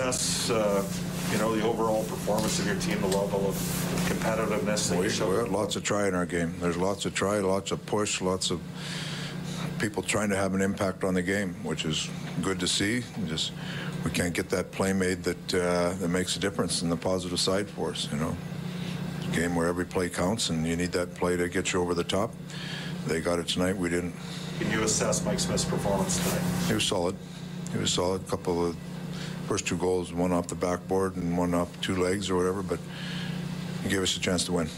assess, uh, you know, the overall performance of your team, the level of competitiveness that We, we showed? lots of try in our game. There's lots of try, lots of push, lots of people trying to have an impact on the game, which is good to see. Just we can't get that play made that uh, that makes a difference in the positive side for us. You know, It's a game where every play counts, and you need that play to get you over the top. They got it tonight. We didn't. Can you assess Mike Smith's performance tonight? He was solid. He was solid. A couple of first two goals, one off the backboard and one off two legs or whatever, but he gave us a chance to win.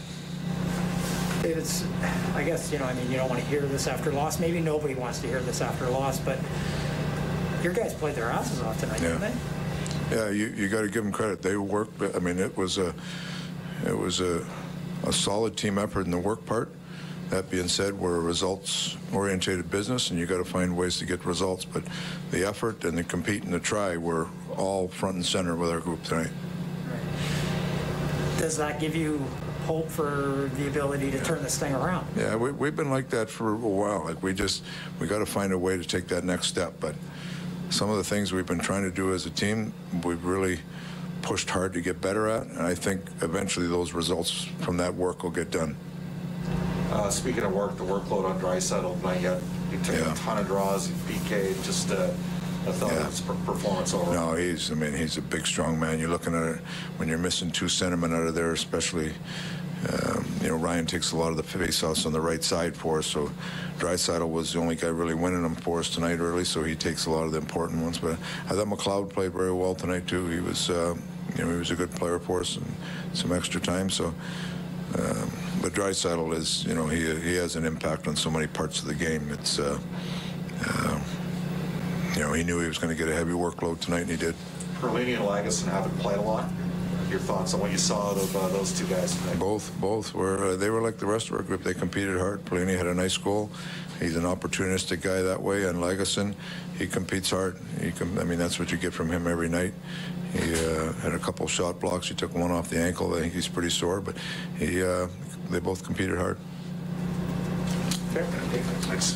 It's, I guess, you know, I mean, you don't want to hear this after a loss. Maybe nobody wants to hear this after a loss, but your guys played their asses off tonight, didn't Yeah. they? Yeah, you, you got to give them credit. They worked. I mean, it was a it was a, a solid team effort in the work part. That being said, we're a results-oriented business, and you got to find ways to get results. But the effort and the compete and the try were all front and center with our group tonight. Does that give you hope for the ability to turn this thing around? Yeah, we, we've been like that for a while. Like we just we got to find a way to take that next step. But some of the things we've been trying to do as a team, we've really pushed hard to get better at, and I think eventually those results from that work will get done. Uh, speaking of work, the workload on Draisaitl tonight, you, had- he took Yeah. a ton of draws, you PK, just uh, Yeah. performance over. No, he's. I mean, he's a big, strong man. You're looking at it when you're missing two centermen out of there, especially. Um, you know, Ryan takes a lot of the face-offs on the right side for us. So, Draisaitl was the only guy really winning them for us tonight early. So he takes a lot of the important ones. But I thought McLeod played very well tonight too. He was, uh, you know, he was a good player for us and some extra time. So. Um, but Draisaitl is, you know, he he has an impact on so many parts of the game. It's, uh, uh, you know, he knew he was going to get a heavy workload tonight, and he did. Perlini and Lagesson haven't played a lot. Your thoughts on what you saw of uh, those two guys tonight? Both, both were. Uh, they were like the rest of our group. They competed hard. Perlini had a nice goal. He's an opportunistic guy that way. And Lagesson, he competes hard. He com- I mean, that's what you get from him every night. He uh, had a couple shot blocks. He took one off the ankle. I think he's pretty sore, but he. Uh, they both competed hard. Okay. Thanks.